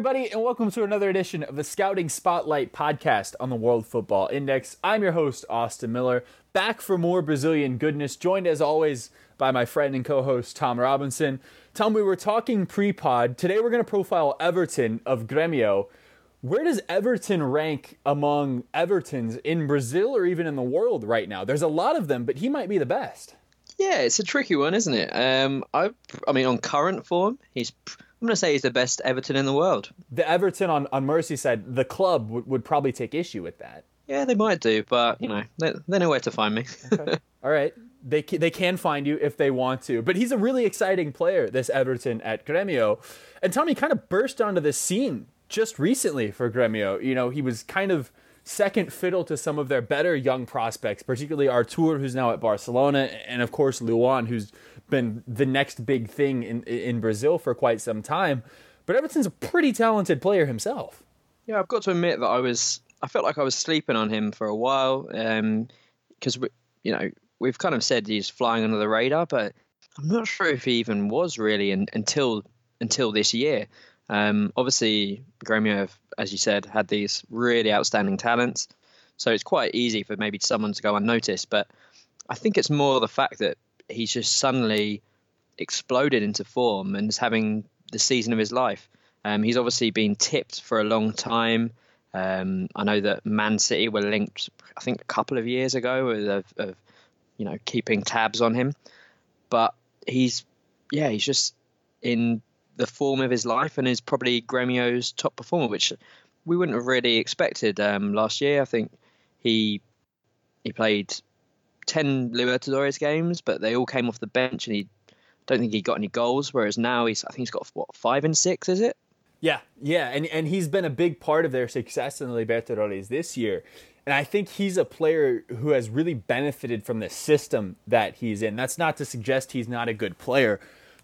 everybody, and welcome to another edition of the Scouting Spotlight podcast on the World Football Index. I'm your host, Austin Miller, back for more Brazilian goodness, joined as always by my friend and co host, Tom Robinson. Tom, we were talking pre pod. Today we're going to profile Everton of Gremio. Where does Everton rank among Evertons in Brazil or even in the world right now? There's a lot of them, but he might be the best. Yeah, it's a tricky one, isn't it? Um, I, I mean, on current form, he's I'm going to say he's the best Everton in the world. The Everton on, on Merseyside, the club would, would probably take issue with that. Yeah, they might do, but you know, they, they know where to find me. okay. All right, they they can find you if they want to. But he's a really exciting player, this Everton at Gremio, and Tommy kind of burst onto the scene just recently for Gremio. You know, he was kind of second fiddle to some of their better young prospects, particularly Artur, who's now at Barcelona, and of course Luan, who's been the next big thing in in Brazil for quite some time. But Everton's a pretty talented player himself. Yeah, I've got to admit that I was I felt like I was sleeping on him for a while because um, you know we've kind of said he's flying under the radar, but I'm not sure if he even was really in, until until this year. Um, obviously, Gremio, as you said, had these really outstanding talents, so it's quite easy for maybe someone to go unnoticed. But I think it's more the fact that he's just suddenly exploded into form and is having the season of his life. Um, he's obviously been tipped for a long time. Um, I know that Man City were linked, I think, a couple of years ago of, of, you know, keeping tabs on him. But he's, yeah, he's just in the form of his life and is probably Gremio's top performer, which we wouldn't have really expected um, last year. I think he he played ten Libertadores games, but they all came off the bench, and he don't think he got any goals. Whereas now he's I think he's got what five and six, is it? Yeah, yeah, and and he's been a big part of their success in the Libertadores this year. And I think he's a player who has really benefited from the system that he's in. That's not to suggest he's not a good player,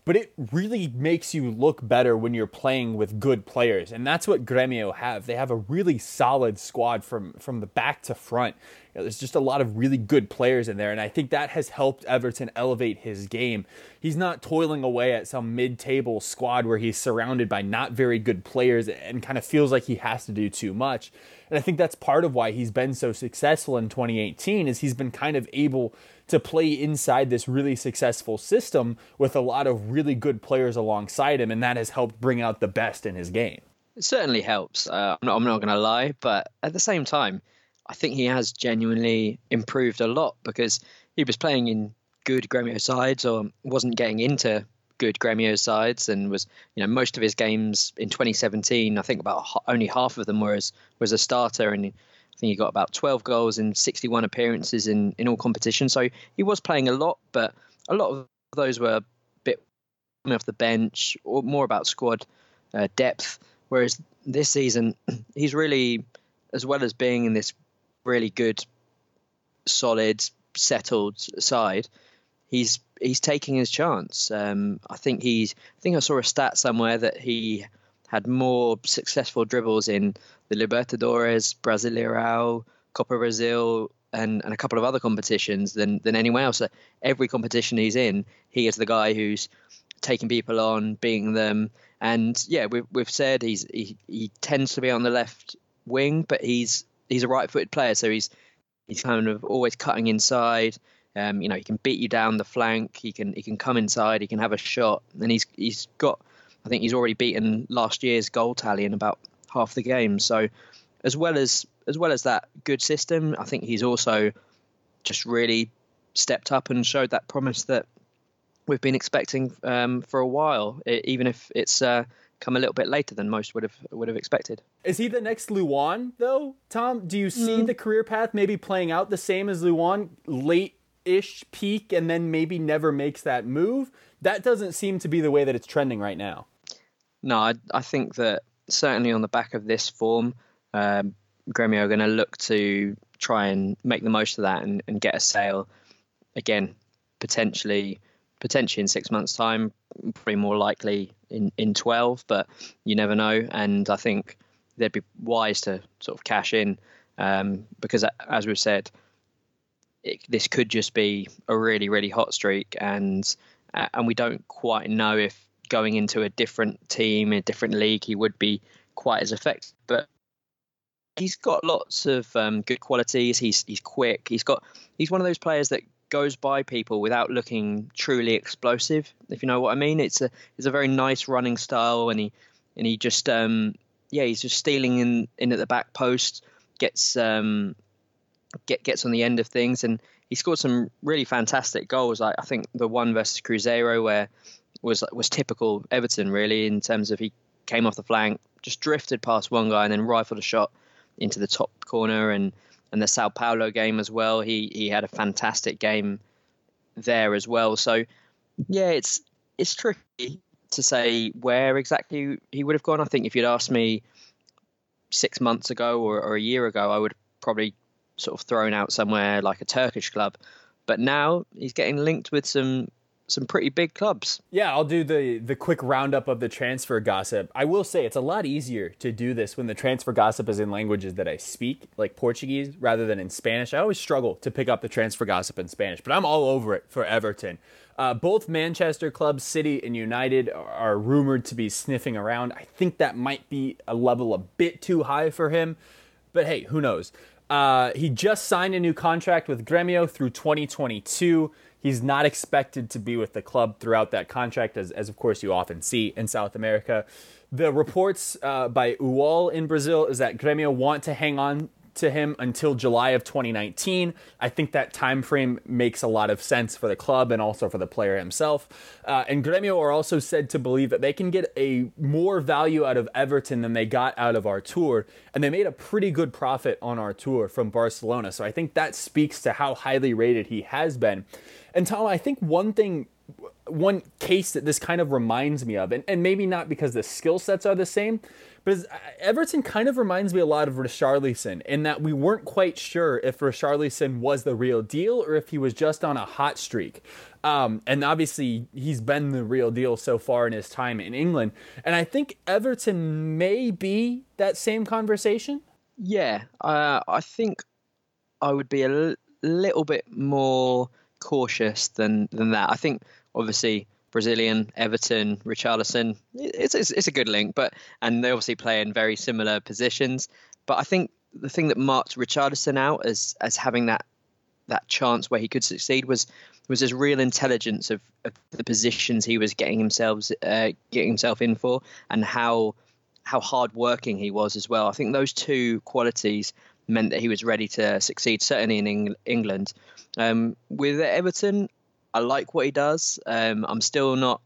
but it really makes you look better when you're playing with good players and that's what gremio have they have a really solid squad from from the back to front know, there's just a lot of really good players in there and i think that has helped everton elevate his game he's not toiling away at some mid-table squad where he's surrounded by not very good players and kind of feels like he has to do too much and i think that's part of why he's been so successful in 2018 is he's been kind of able to play inside this really successful system with a lot of really good players alongside him, and that has helped bring out the best in his game. It certainly helps. Uh, I'm not, I'm not going to lie, but at the same time, I think he has genuinely improved a lot because he was playing in good Gremio sides or wasn't getting into good Gremio sides and was you know most of his games in 2017 I think about only half of them were as was a starter and I think he got about 12 goals in 61 appearances in, in all competitions. So he was playing a lot, but a lot of those were a bit off the bench or more about squad uh, depth. Whereas this season, he's really, as well as being in this really good, solid, settled side, he's he's taking his chance. Um, I think he's. I think I saw a stat somewhere that he had more successful dribbles in the Libertadores, Brasileirão, Copa Brazil, and, and a couple of other competitions than, than anyone else. Every competition he's in, he is the guy who's taking people on, beating them. And yeah, we've, we've said he's he, he tends to be on the left wing, but he's he's a right-footed player, so he's he's kind of always cutting inside. Um, you know, he can beat you down the flank. He can he can come inside. He can have a shot, and he's he's got I think he's already beaten last year's goal tally in about half the game. So as well as as well as that good system, I think he's also just really stepped up and showed that promise that we've been expecting um, for a while, even if it's uh, come a little bit later than most would have would have expected. Is he the next Luan though, Tom? Do you see mm. the career path maybe playing out the same as Luan, late ish peak, and then maybe never makes that move? That doesn't seem to be the way that it's trending right now no, I, I think that certainly on the back of this form, um, Gremio are going to look to try and make the most of that and, and get a sale again, potentially potentially in six months' time, probably more likely in, in 12, but you never know. And I think they'd be wise to sort of cash in um, because, as we've said, it, this could just be a really, really hot streak, and and we don't quite know if going into a different team, a different league, he would be quite as effective. But he's got lots of um, good qualities. He's he's quick. He's got he's one of those players that goes by people without looking truly explosive. If you know what I mean, it's a it's a very nice running style, and he and he just um, yeah he's just stealing in in at the back post, gets um, get gets on the end of things, and he scored some really fantastic goals. Like I think the one versus Cruzeiro where was was typical Everton really in terms of he came off the flank, just drifted past one guy and then rifled a shot into the top corner and and the Sao Paulo game as well. He he had a fantastic game there as well. So yeah, it's it's tricky to say where exactly he would have gone. I think if you'd asked me six months ago or, or a year ago, I would probably sort of thrown out somewhere like a Turkish club. But now he's getting linked with some some pretty big clubs. Yeah, I'll do the the quick roundup of the transfer gossip. I will say it's a lot easier to do this when the transfer gossip is in languages that I speak, like Portuguese, rather than in Spanish. I always struggle to pick up the transfer gossip in Spanish, but I'm all over it for Everton. Uh, both Manchester clubs, City and United, are rumored to be sniffing around. I think that might be a level a bit too high for him, but hey, who knows? Uh, he just signed a new contract with Gremio through 2022. He's not expected to be with the club throughout that contract, as, as of course you often see in South America. The reports uh, by UOL in Brazil is that Gremio want to hang on to him until July of 2019. I think that time frame makes a lot of sense for the club and also for the player himself. Uh, and Gremio are also said to believe that they can get a more value out of Everton than they got out of Artur, and they made a pretty good profit on Artur from Barcelona. So I think that speaks to how highly rated he has been. And Tom, I think one thing one case that this kind of reminds me of, and, and maybe not because the skill sets are the same, but Everton kind of reminds me a lot of Richarlison in that we weren't quite sure if Richarlison was the real deal or if he was just on a hot streak. Um, and obviously, he's been the real deal so far in his time in England. And I think Everton may be that same conversation. Yeah, uh, I think I would be a l- little bit more cautious than than that. I think obviously Brazilian, Everton, Richarlison. It's, it's, it's a good link, but and they obviously play in very similar positions. But I think the thing that marked Richarlison out as as having that that chance where he could succeed was was his real intelligence of, of the positions he was getting himself uh, getting himself in for, and how how hard working he was as well. I think those two qualities meant that he was ready to succeed, certainly in Eng- England. Um, with Everton, I like what he does. Um, I'm still not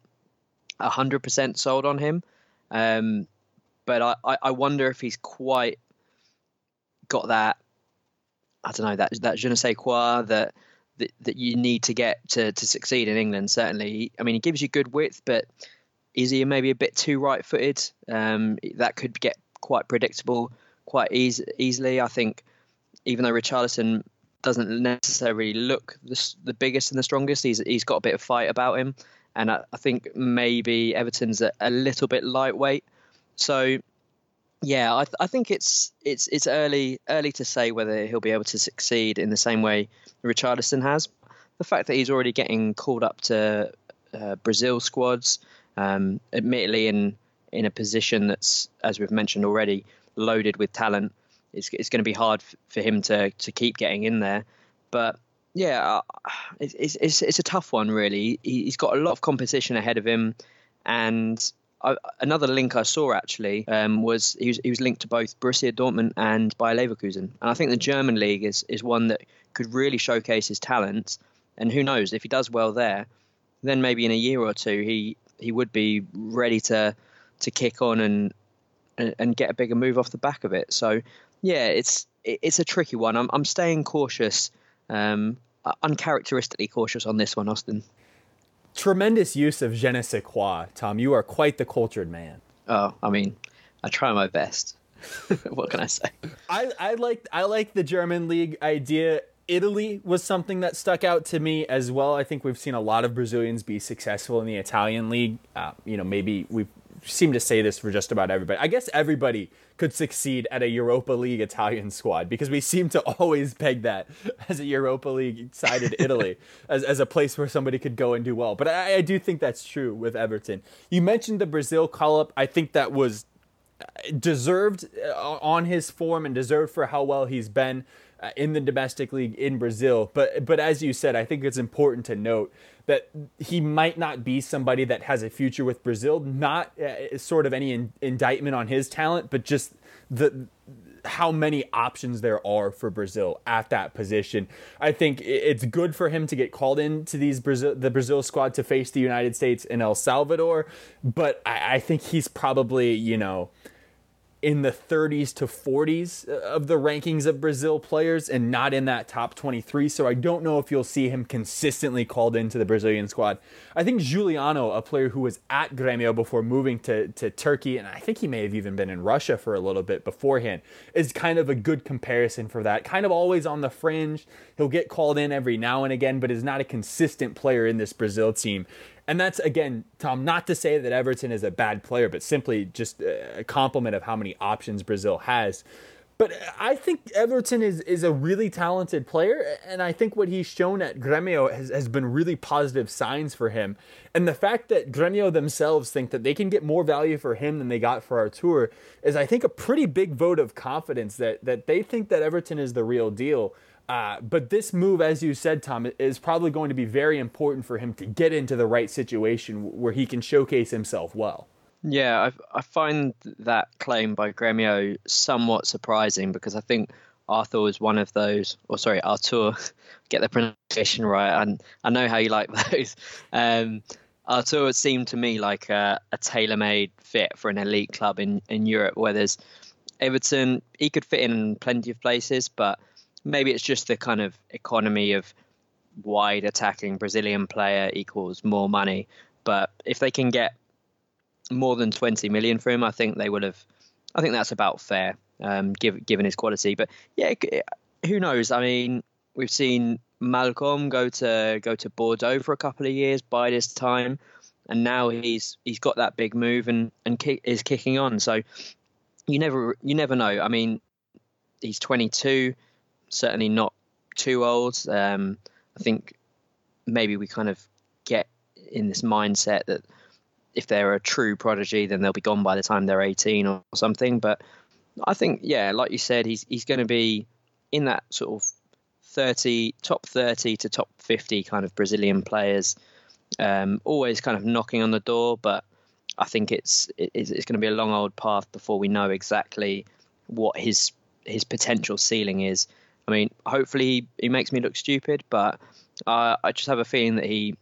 hundred percent sold on him, um, but I, I wonder if he's quite got that. I don't know that that je ne sais quoi that that, that you need to get to, to succeed in England. Certainly, I mean, he gives you good width, but is he maybe a bit too right-footed? Um, that could get quite predictable quite easy, easily. I think even though Richarlison doesn't necessarily look the, the biggest and the strongest. He's he's got a bit of fight about him, and I, I think maybe Everton's a, a, little bit lightweight. So, yeah, I, I think it's it's it's early early to say whether he'll be able to succeed in the same way Richarlison has. The fact that he's already getting called up to uh, Brazil squads, um, admittedly in in a position that's, as we've mentioned already, loaded with talent it's, it's going to be hard for him to to keep getting in there. But yeah, it's it's it's a tough one really. He's got a lot of competition ahead of him, and I, another link I saw actually um, was he was he was linked to both Borussia Dortmund and Bayer Leverkusen, and I think the German league is is one that could really showcase his talent. And who knows if he does well there, then maybe in a year or two he he would be ready to to kick on and and get a bigger move off the back of it. So yeah, it's it's a tricky one. I'm I'm staying cautious, um, uncharacteristically cautious on this one, Austin. Tremendous use of je ne sais quoi, Tom. You are quite the cultured man. Oh, I mean, I try my best. what can I say? I, I like I like the German league idea. Italy was something that stuck out to me as well. I think we've seen a lot of Brazilians be successful in the Italian league. Uh, you know, maybe we've seem to say this for just about everybody. I guess everybody could succeed at a Europa League Italian squad because we seem to always peg that as a Europa League sided Italy as, as a place where somebody could go and do well. But I, I do think that's true with Everton. You mentioned the Brazil call up. I think that was deserved uh, on his form and deserved for how well he's been uh, in the domestic league in Brazil. But but as you said, I think it's important to note that he might not be somebody that has a future with Brazil. Not uh, sort of any in, indictment on his talent, but just the how many options there are for Brazil at that position. I think it's good for him to get called into these Brazil the Brazil squad to face the United States and El Salvador, but I, I think he's probably you know in the 30s to 40s uh, of the rankings of Brazil players and not in that top 23. So I don't know if you'll see him consistently called into the Brazilian squad. I think Giuliano, a player who was at Grêmio before moving to, to Turkey, and I think he may have even been in Russia for a little bit beforehand, is kind of a good comparison for that. Kind of always on the fringe. He'll get called in every now and again, but is not a consistent player in this Brazil team. And that's again, Tom, not to say that Everton is a bad player, but simply just a compliment of how many options Brazil has. But uh, I think Everton is, is a really talented player, and I think what he's shown at Gremio has, has been really positive signs for him. And the fact that Gremio themselves think that they can get more value for him than they got for Artur is, I think, a pretty big vote of confidence that, that they think that Everton is the real deal. Uh, but this move, as you said, Tom, is probably going to be very important for him to get into the right situation where he can showcase himself well. Yeah, I, I find that claim by Gremio somewhat surprising because I think Arthur was one of those, or sorry, Artur, get the pronunciation right. And I know how you like those. Um, Artur seemed to me like a, a tailor-made fit for an elite club in, in Europe, where there's Everton. He could fit in plenty of places, but maybe it's just the kind of economy of wide attacking Brazilian player equals more money. But if they can get more than 20 million for him, I think they would have. I think that's about fair, um, given given his quality. But yeah, who knows? I mean, we've seen Malcom go to go to Bordeaux for a couple of years by this time, and now he's he's got that big move and and is kicking on. So you never you never know. I mean, he's 22 certainly not too old. Um, I think maybe we kind of get in this mindset that if they're a true prodigy, then they'll be gone by the time they're 18 or something. But I think, yeah, like you said, he's he's going to be in that sort of 30 top 30 to top 50 kind of Brazilian players. Um, always kind of knocking on the door, but I think it's it's, it's going to be a long old path before we know exactly what his his potential ceiling is. I mean, hopefully he, he makes me look stupid, but uh, I just have a feeling that he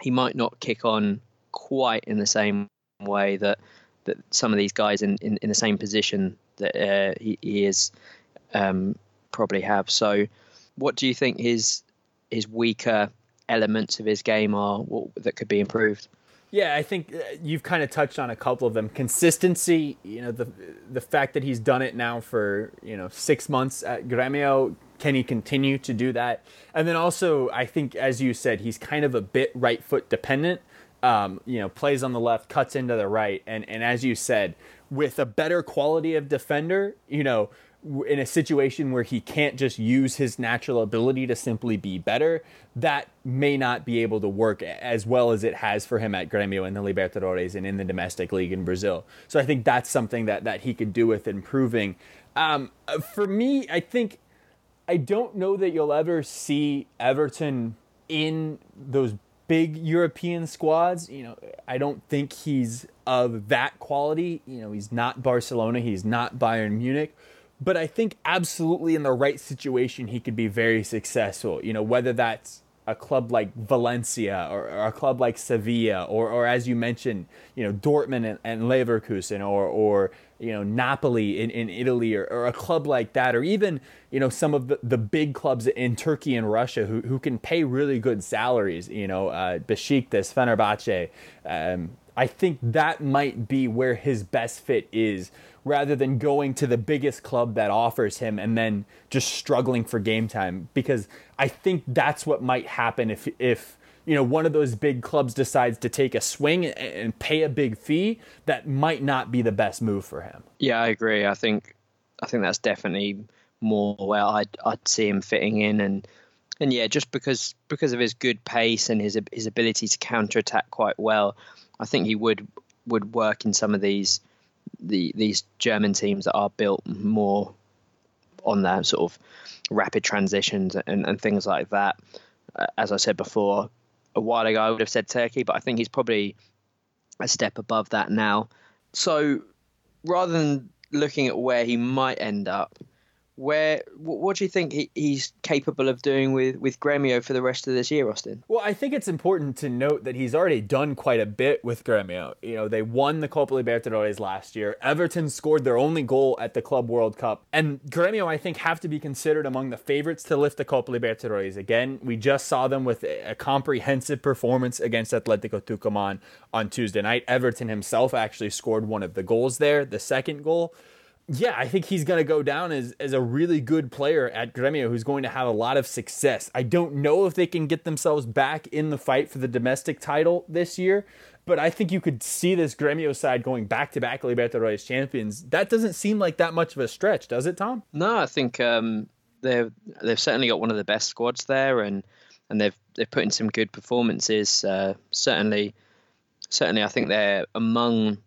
he might not kick on quite in the same way that that some of these guys in, in, in the same position that uh, he, he, is um, probably have. So, what do you think his his weaker elements of his game are what, that could be improved? Yeah, I think uh, you've kind of touched on a couple of them. Consistency, you know, the the fact that he's done it now for you know six months at Gremio. Can he continue to do that? And then also, I think, as you said, he's kind of a bit right foot dependent. Um, you know, plays on the left, cuts into the right, and and as you said, with a better quality of defender, you know, in a situation where he can't just use his natural ability to simply be better, that may not be able to work as well as it has for him at Grêmio and the Libertadores and in the domestic league in Brazil. So I think that's something that, that he could do with improving. Um, for me, I think I don't know that you'll ever see Everton in those big European squads. You know, I don't think he's of that quality. You know, he's not Barcelona, he's not Bayern Munich but I think absolutely in the right situation he could be very successful. You know, whether that's a club like Valencia or, or, a club like Sevilla or, or as you mentioned, you know, Dortmund and, and Leverkusen or, or, you know, Napoli in, in Italy or, or a club like that, or even, you know, some of the, the big clubs in Turkey and Russia who, who can pay really good salaries, you know, uh, Besiktas, Fenerbahce. Um, I think that might be where his best fit is rather than going to the biggest club that offers him and then just struggling for game time because I think that's what might happen if if you know one of those big clubs decides to take a swing and pay a big fee that might not be the best move for him. Yeah, I agree. I think I think that's definitely more where I'd I'd see him fitting in and and yeah, just because because of his good pace and his his ability to counter attack quite well, I think he would would work in some of these the these German teams that are built more on their sort of rapid transitions and, and things like that. Uh, as I said before, a while ago I would have said Turkey, but I think he's probably a step above that now. So rather than looking at where he might end up, where what do you think he, he's capable of doing with with Gremio for the rest of this year, Austin? Well, I think it's important to note that he's already done quite a bit with Gremio. You know, they won the Copa Libertadores last year. Everton scored their only goal at the Club World Cup, and Gremio, I think, have to be considered among the favorites to lift the Copa Libertadores again. We just saw them with a comprehensive performance against Atletico Tucumán on Tuesday night. Everton himself actually scored one of the goals there, the second goal yeah, I think he's going to go down as, as a really good player at Gremio who's going to have a lot of success. I don't know if they can get themselves back in the fight for the domestic title this year, but I think you could see this Gremio side going back to back Libertadores champions. That doesn't seem like that much of a stretch, does it, Tom? No, I think um, they've they've certainly got one of the best squads there, and and they've they've put in some good performances. Uh, certainly, certainly, I think they're among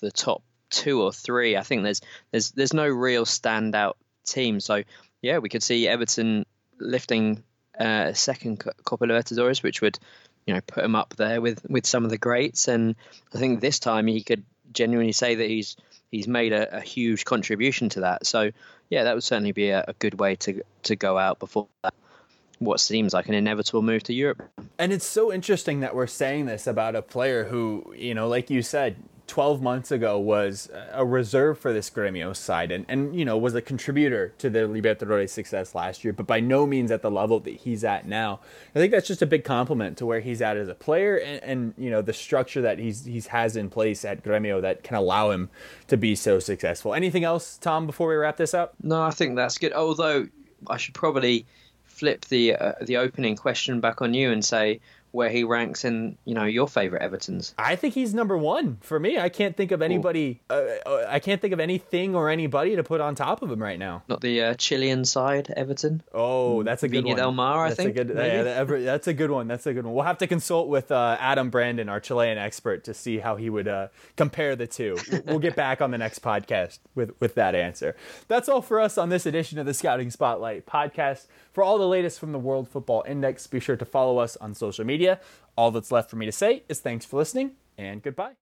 the top two or three. I think there's there's there's no real standout team. So yeah, we could see Everton lifting uh, a second Copa Libertadores, which would you know put him up there with with some of the greats. And I think this time he could genuinely say that he's he's made a, a huge contribution to that. So yeah, that would certainly be a, a good way to to go out before that what seems like an inevitable move to Europe. And it's so interesting that we're saying this about a player who, you know, like you said, 12 months ago was a reserve for this Gremio side and, and you know was a contributor to the Libertadores success last year, but by no means at the level that he's at now. I think that's just a big compliment to where he's at as a player and, and you know the structure that he's he's has in place at Gremio that can allow him to be so successful. Anything else, Tom, before we wrap this up? No, I think that's good. Although I should probably flip the uh, the opening question back on you and say where he ranks in you know your favorite Evertons. I think he's number one for me. I can't think of anybody. Uh, uh, I can't think of anything or anybody to put on top of him right now. Not the uh, Chilean side, Everton. Oh, that's a good Viña one. Del Mar, I that's think. A good, yeah, that's a good one. That's a good one. We'll have to consult with uh, Adam Brandon, our Chilean expert, to see how he would uh, compare the two. we'll get back on the next podcast with with that answer. That's all for us on this edition of the Scouting Spotlight podcast. For all the latest from the World Football Index, be sure to follow us on social media. All that's left for me to say is thanks for listening and goodbye.